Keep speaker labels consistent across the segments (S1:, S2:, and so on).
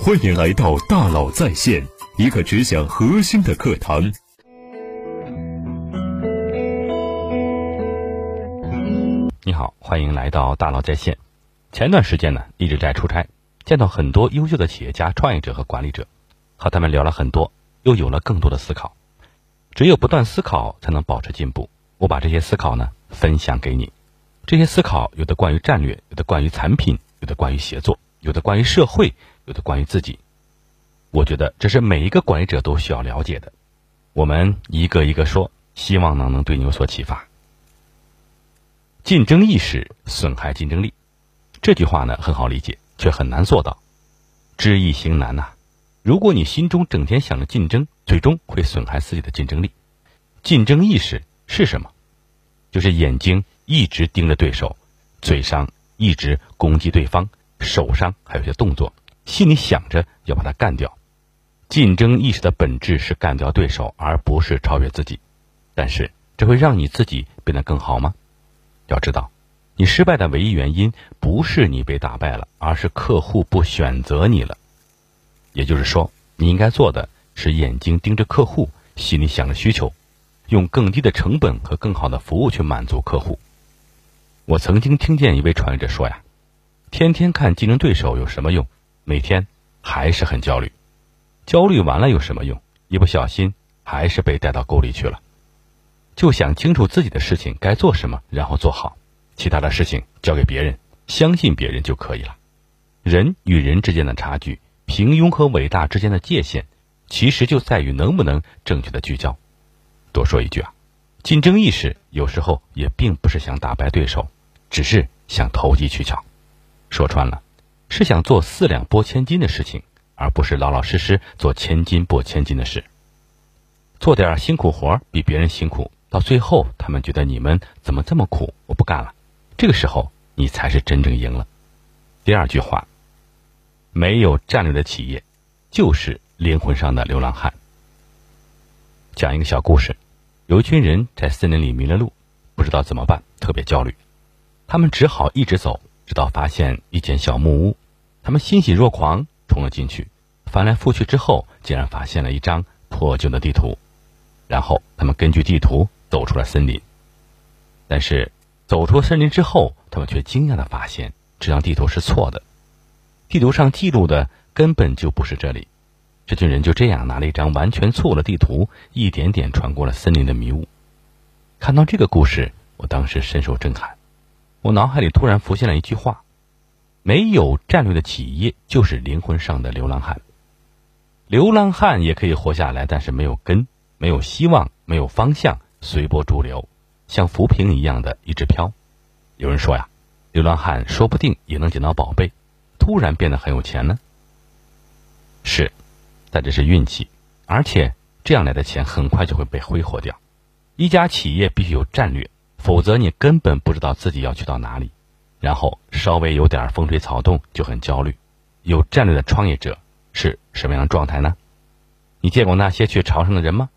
S1: 欢迎来到大佬在线，一个只讲核心的课堂。
S2: 你好，欢迎来到大佬在线。前段时间呢，一直在出差，见到很多优秀的企业家、创业者和管理者，和他们聊了很多，又有了更多的思考。只有不断思考，才能保持进步。我把这些思考呢，分享给你。这些思考有的关于战略，有的关于产品，有的关于协作，有的关于社会，有的关于自己。我觉得这是每一个管理者都需要了解的。我们一个一个说，希望呢能对你有所启发。竞争意识损害竞争力，这句话呢很好理解，却很难做到。知易行难呐。如果你心中整天想着竞争，最终会损害自己的竞争力。竞争意识是什么？就是眼睛一直盯着对手，嘴上一直攻击对方，手上还有些动作，心里想着要把他干掉。竞争意识的本质是干掉对手，而不是超越自己。但是这会让你自己变得更好吗？要知道，你失败的唯一原因不是你被打败了，而是客户不选择你了。也就是说，你应该做的是眼睛盯着客户，心里想着需求，用更低的成本和更好的服务去满足客户。我曾经听见一位创业者说呀：“天天看竞争对手有什么用？每天还是很焦虑，焦虑完了有什么用？一不小心还是被带到沟里去了。”就想清楚自己的事情该做什么，然后做好，其他的事情交给别人，相信别人就可以了。人与人之间的差距。平庸和伟大之间的界限，其实就在于能不能正确的聚焦。多说一句啊，竞争意识有时候也并不是想打败对手，只是想投机取巧。说穿了，是想做四两拨千斤的事情，而不是老老实实做千斤拨千斤的事。做点辛苦活比别人辛苦，到最后他们觉得你们怎么这么苦，我不干了。这个时候你才是真正赢了。第二句话。没有战略的企业，就是灵魂上的流浪汉。讲一个小故事：有一群人在森林里迷了路，不知道怎么办，特别焦虑。他们只好一直走，直到发现一间小木屋。他们欣喜若狂，冲了进去。翻来覆去之后，竟然发现了一张破旧的地图。然后他们根据地图走出了森林。但是走出森林之后，他们却惊讶的发现，这张地图是错的。地图上记录的根本就不是这里，这群人就这样拿了一张完全错误的地图，一点点穿过了森林的迷雾。看到这个故事，我当时深受震撼，我脑海里突然浮现了一句话：没有战略的企业就是灵魂上的流浪汉。流浪汉也可以活下来，但是没有根，没有希望，没有方向，随波逐流，像浮萍一样的一直飘。有人说呀，流浪汉说不定也能捡到宝贝。突然变得很有钱呢？是，但这是运气，而且这样来的钱很快就会被挥霍掉。一家企业必须有战略，否则你根本不知道自己要去到哪里。然后稍微有点风吹草动就很焦虑。有战略的创业者是什么样的状态呢？你见过那些去朝圣的人吗？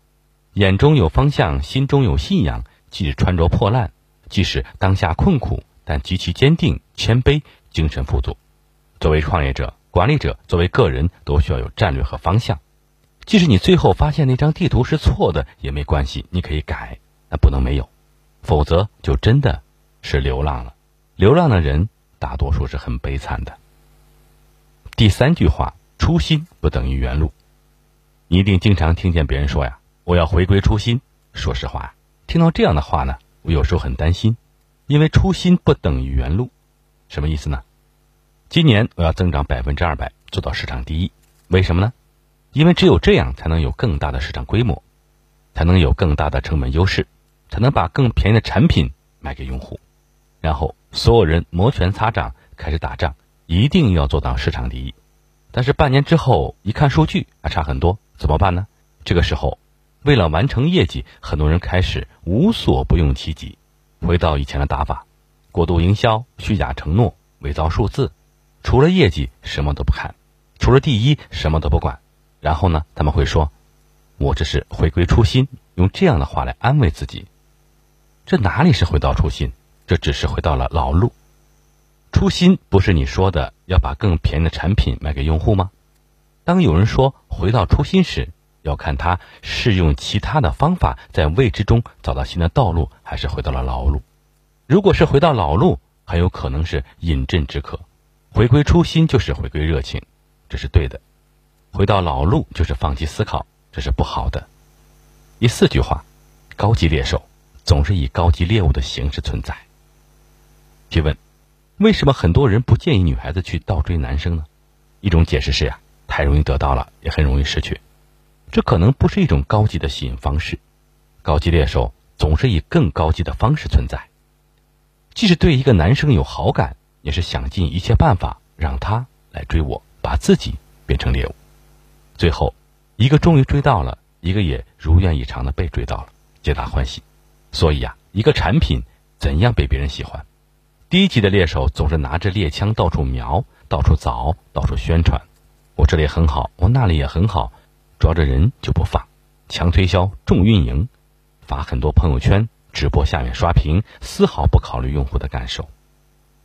S2: 眼中有方向，心中有信仰，即使穿着破烂，即使当下困苦，但极其坚定、谦卑、精神富足。作为创业者、管理者，作为个人，都需要有战略和方向。即使你最后发现那张地图是错的，也没关系，你可以改，但不能没有，否则就真的是流浪了。流浪的人大多数是很悲惨的。第三句话：初心不等于原路。你一定经常听见别人说呀：“我要回归初心。”说实话，听到这样的话呢，我有时候很担心，因为初心不等于原路。什么意思呢？今年我要增长百分之二百，做到市场第一。为什么呢？因为只有这样，才能有更大的市场规模，才能有更大的成本优势，才能把更便宜的产品卖给用户。然后所有人摩拳擦掌，开始打仗，一定要做到市场第一。但是半年之后一看数据还差很多，怎么办呢？这个时候，为了完成业绩，很多人开始无所不用其极，回到以前的打法：过度营销、虚假承诺、伪造数字。除了业绩什么都不看，除了第一什么都不管，然后呢？他们会说：“我这是回归初心。”用这样的话来安慰自己。这哪里是回到初心？这只是回到了老路。初心不是你说的要把更便宜的产品卖给用户吗？当有人说回到初心时，要看他是用其他的方法在未知中找到新的道路，还是回到了老路。如果是回到老路，很有可能是饮鸩止渴。回归初心就是回归热情，这是对的；回到老路就是放弃思考，这是不好的。第四句话，高级猎手总是以高级猎物的形式存在。提问：为什么很多人不建议女孩子去倒追男生呢？一种解释是呀，太容易得到了，也很容易失去。这可能不是一种高级的吸引方式。高级猎手总是以更高级的方式存在。即使对一个男生有好感，也是想尽一切办法让他来追我，把自己变成猎物。最后，一个终于追到了，一个也如愿以偿的被追到了，皆大欢喜。所以呀，一个产品怎样被别人喜欢？低级的猎手总是拿着猎枪到处瞄、到处凿、到处宣传，我这里很好，我那里也很好，抓着人就不放，强推销、重运营，发很多朋友圈、直播下面刷屏，丝毫不考虑用户的感受。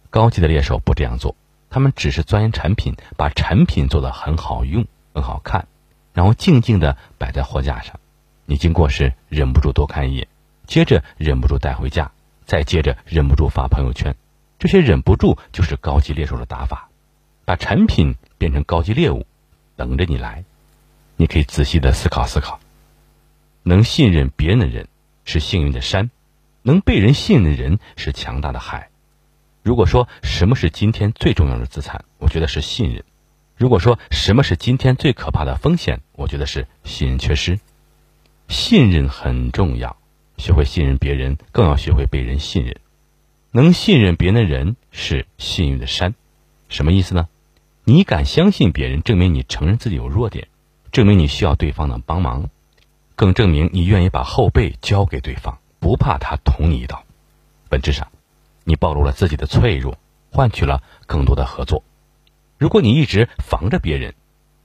S2: 高级的猎手不这样做，他们只是钻研产品，把产品做得很好用、很好看，然后静静地摆在货架上，你经过时忍不住多看一眼，接着忍不住带回家，再接着忍不住发朋友圈。这些忍不住就是高级猎手的打法，把产品变成高级猎物，等着你来。你可以仔细的思考思考。能信任别人的人是幸运的山，能被人信任的人是强大的海。如果说什么是今天最重要的资产，我觉得是信任；如果说什么是今天最可怕的风险，我觉得是信任缺失。信任很重要，学会信任别人，更要学会被人信任。能信任别人的人是幸运的山，什么意思呢？你敢相信别人，证明你承认自己有弱点，证明你需要对方的帮忙，更证明你愿意把后背交给对方，不怕他捅你一刀。本质上，你暴露了自己的脆弱，换取了更多的合作。如果你一直防着别人，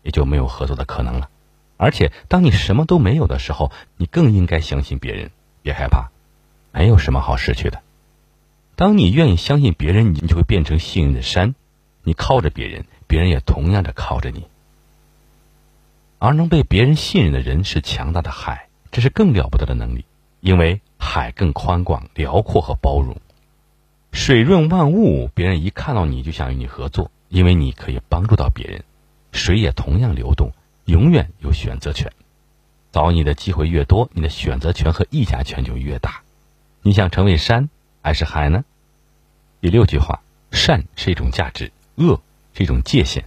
S2: 也就没有合作的可能了。而且，当你什么都没有的时候，你更应该相信别人，别害怕，没有什么好失去的。当你愿意相信别人，你就会变成幸运的山。你靠着别人，别人也同样的靠着你。而能被别人信任的人是强大的海，这是更了不得的能力。因为海更宽广、辽阔和包容，水润万物。别人一看到你就想与你合作，因为你可以帮助到别人。水也同样流动，永远有选择权。找你的机会越多，你的选择权和议价权就越大。你想成为山？还是海呢？第六句话，善是一种价值，恶是一种界限。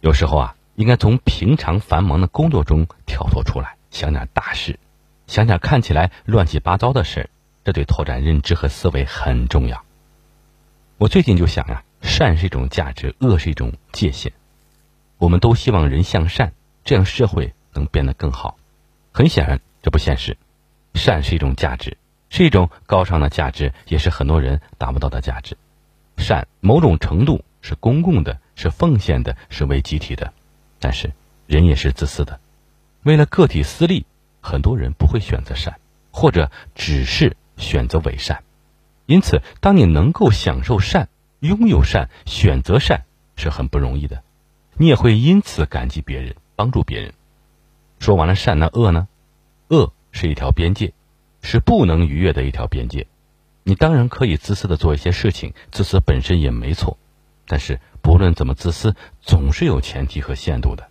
S2: 有时候啊，应该从平常繁忙的工作中跳脱出来，想点大事，想想看起来乱七八糟的事，这对拓展认知和思维很重要。我最近就想呀，善是一种价值，恶是一种界限。我们都希望人向善，这样社会能变得更好。很显然，这不现实。善是一种价值。是一种高尚的价值，也是很多人达不到的价值。善某种程度是公共的，是奉献的，是为集体的。但是人也是自私的，为了个体私利，很多人不会选择善，或者只是选择伪善。因此，当你能够享受善、拥有善、选择善，是很不容易的。你也会因此感激别人，帮助别人。说完了善，那恶呢？恶是一条边界。是不能逾越的一条边界。你当然可以自私的做一些事情，自私本身也没错。但是不论怎么自私，总是有前提和限度的，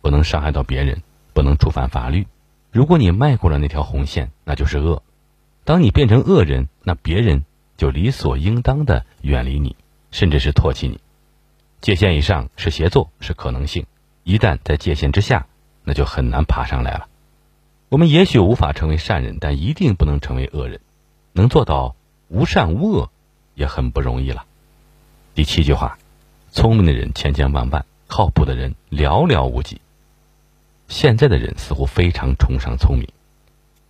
S2: 不能伤害到别人，不能触犯法律。如果你迈过了那条红线，那就是恶。当你变成恶人，那别人就理所应当的远离你，甚至是唾弃你。界限以上是协作，是可能性；一旦在界限之下，那就很难爬上来了。我们也许无法成为善人，但一定不能成为恶人。能做到无善无恶，也很不容易了。第七句话：聪明的人千千万万，靠谱的人寥寥无几。现在的人似乎非常崇尚聪明，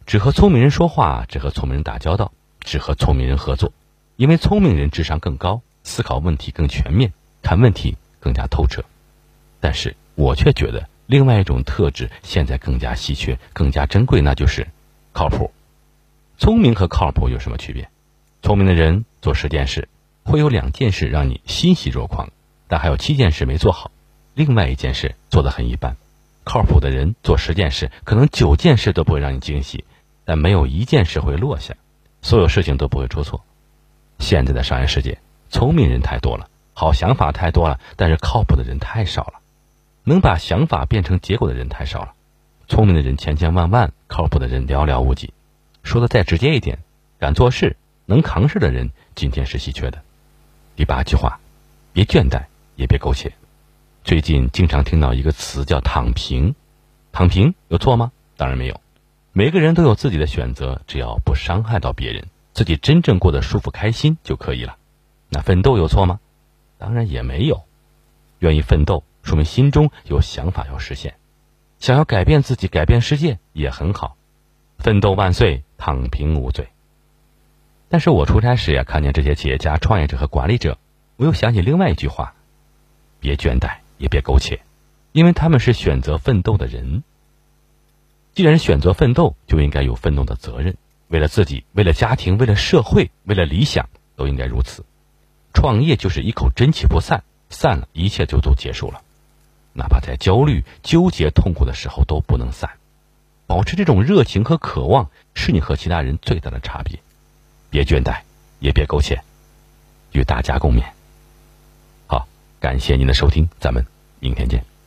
S2: 只和聪明人说话，只和聪明人打交道，只和聪明人合作，因为聪明人智商更高，思考问题更全面，看问题更加透彻。但是我却觉得。另外一种特质现在更加稀缺、更加珍贵，那就是靠谱。聪明和靠谱有什么区别？聪明的人做十件事，会有两件事让你欣喜若狂，但还有七件事没做好。另外一件事做得很一般。靠谱的人做十件事，可能九件事都不会让你惊喜，但没有一件事会落下，所有事情都不会出错。现在的商业世界，聪明人太多了，好想法太多了，但是靠谱的人太少了，能把想法变成结果的人太少了。聪明的人千千万万，靠谱的人寥寥无几。说的再直接一点，敢做事、能扛事的人今天是稀缺的。第八句话，别倦怠，也别苟且。最近经常听到一个词叫“躺平”，躺平有错吗？当然没有，每个人都有自己的选择，只要不伤害到别人，自己真正过得舒服开心就可以了。那奋斗有错吗？当然也没有，愿意奋斗说明心中有想法要实现，想要改变自己、改变世界也很好。奋斗万岁，躺平无罪。但是我出差时呀，看见这些企业家、创业者和管理者，我又想起另外一句话：别倦怠。也别苟且，因为他们是选择奋斗的人。既然选择奋斗，就应该有奋斗的责任。为了自己，为了家庭，为了社会，为了理想，都应该如此。创业就是一口真气不散，散了，一切就都结束了。哪怕在焦虑、纠结、痛苦的时候，都不能散。保持这种热情和渴望，是你和其他人最大的差别。别倦怠，也别苟且，与大家共勉。好感谢您的收听，咱们明天见。